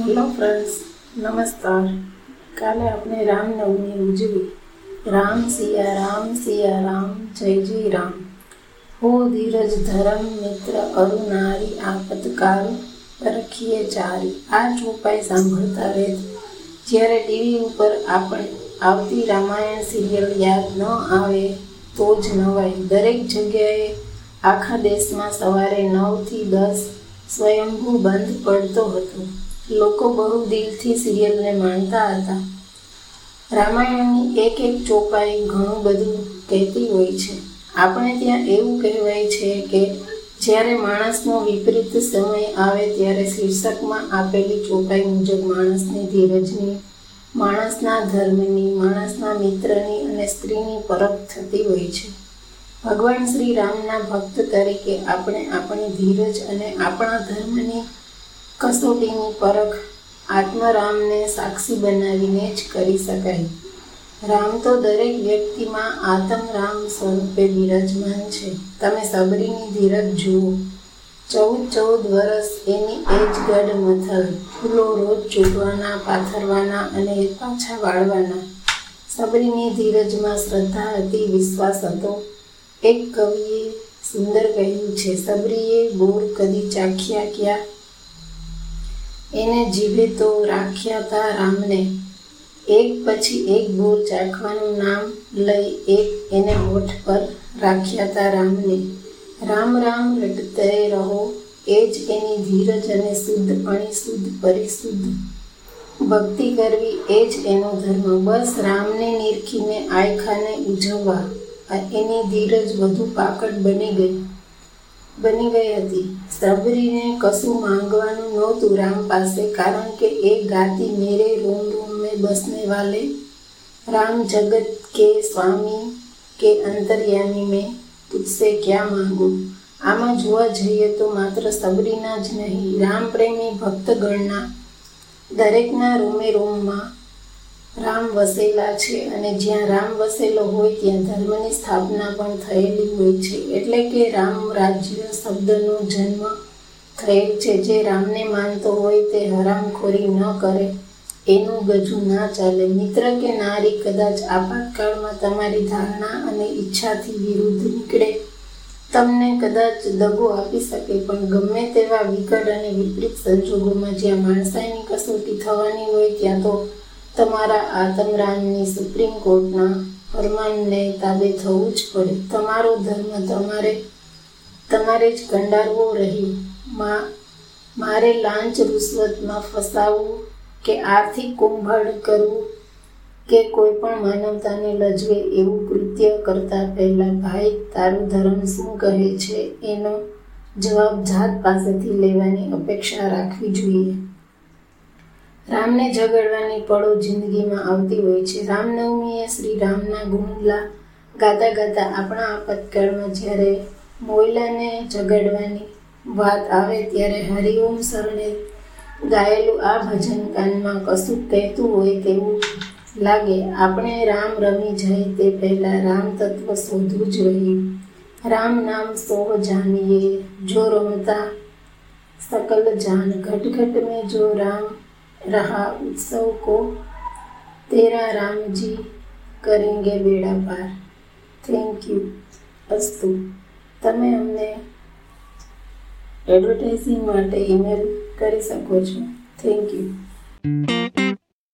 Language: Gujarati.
હેલો ફ્રેન્ડ્સ, નમસ્કાર. કાલે આપણે રામનવમી ઉજવી. રામ સિયા રામ સિયા, રામ, જય જય રામ. હો ધીરજ, ધરમ, મિત્ર અરુનારી આપતકાળ પરખીએ ચારી આ ચોપાઈ સાંભળતા રહે જ્યારે ટીવી ઉપર આપણે, આવતી રામાયણ સિરિયલ યાદ ન આવે, તો જ નવાય. દરેક જગ્યાએ આખા દેશમાં સવારે નવથી દસ સ્વયંભૂ બંધ પડતો હતો. લોકો બહુ દિલથી સિરિયલને માણતા હતા. રામાયણની એક એક ચોપાઈ ઘણું બધું કહેતી હોય છે. આપણે ત્યાં એવું કહેવાય છે કે જ્યારે માણસનો વિપરીત સમય આવે ત્યારે શીર્ષકમાં આપેલી ચોપાઈ મુજબ માણસની ધીરજની, માણસના ધર્મની, માણસના મિત્રની અને સ્ત્રીની પરખ થતી હોય છે. ભગવાન શ્રી રામના ભક્ત તરીકે આપણે આપણી ધીરજ અને આપણા ધર્મની કસોટીની પરખ આત્મરામને સાક્ષી બનાવીને જ કરી શકાય. રામ તો દરેક વ્યક્તિમાં આત્મરામ સ્વરૂપે બિરાજમાન છે. તમે સબરીની ધીરજ જુઓ. ચૌદ ચૌદ વર્ષ એની એજ ગઢ મથલ, ફૂલો રોજ ચૂંટવાના, પાથરવાના અને પાછા વાળવાના. સબરીની ધીરજમાં શ્રદ્ધા હતી, વિશ્વાસ હતો. એક કવિએ સુંદર કહ્યું છે, સબરીએ બોર કદી ચાખ્યા ક્યાં? એને જીભે તો રાખ્યા તા રામને એક પછી એક બોર ચાખવાનું નામ લઈ એક એને હોઠ પર રાખ્યા તા રામને, રામ રામ રટતે રહો, એ જ એની ધીરજ અને શુદ્ધ પાણી શુદ્ધ પરિશુદ્ધ. ભક્તિ કરવી એ જ એનો ધર્મ. બસ રામને નિરખીને આયખાને ઉજવવા. એની ધીરજ વધુ પાકડ બની ગઈ બની ગઈ હતી. સબરીને કશું માંગવાનું નહોતું રામ પાસે, કારણ કે એ ગાતી મેરે રોમ રોમ મેં બસને વાલે. રામ જગત કે સ્વામી કે અંતર્યામી મેં તુજસે ક્યાં માંગુ? આમાં જોવા જઈએ તો માત્ર સબરીના જ નહીં, રામ પ્રેમી ભક્તગણના દરેકના રોમે રોમમાં રામ વસેલા છે અને જ્યાં રામ વસેલો હોય ત્યાં ધર્મની સ્થાપના પણ થયેલી હોય છે. એટલે કે રામ રાજ્ય શબ્દનો જન્મ થયેલ છે. જે રામને માનતો હોય તે હરામખોરી ન કરે. એનું ગજું ના ચાલે. મિત્ર કે નારી કદાચ આપાતકાળમાં તમારી ધારણા અને ઈચ્છાથી વિરુદ્ધ નીકળે. તમને કદાચ દગો આપી શકે, પણ ગમે તેવા વિકટ અને વિપરીત સંજોગોમાં જ્યાં માણસાઈની કસોટી થવાની હોય ત્યાં તો તમારા આતમરામની સુપ્રીમ કોર્ટના ફરમાનને તાબે થવું જ પડે. તમારો ધર્મ તમારે તમારે જ કંડારવો રહી. મારે લાંચ રૂશ્વતમાં ફસાવવું કે આર્થિક કુંભળ કરવું કે કોઈ પણ માનવતાને લજવે એવું કૃત્ય કરતા પહેલાં ભાઈ, તારું ધર્મ શું કહે છે? એનો જવાબ જાત પાસેથી લેવાની અપેક્ષા રાખવી જોઈએ. રામને ઝઘડવાની પળો જિંદગીમાં આવતી હોય છે. રામનવમીએ શ્રી રામના ગુણલા ગાતા ગાતા આપણા આપતકાળમાં જ્યારે મોયલાને જગડવાની વાત આવે ત્યારે હરિઓમ શરણે ગાયેલું આ ભજન કાનમાં કશું કહેતું હોય તેવું લાગે. આપણે રામ રમી જાય તે પહેલાં રામ તત્વ શોધવું જ રહ્યું રામ નામ સોહ જાનીએ જો રમતા સકલ જાન ઘટ ઘટ મેં જો રામ रहा उत्सव को तेरा राम जी करेंगे बेड़ा पार થેન્ક યુ અસ્તુ તમે અમને એડવર્ટાઇઝિંગ માટે ઈમેલ કરી શકો છો થેન્ક યુ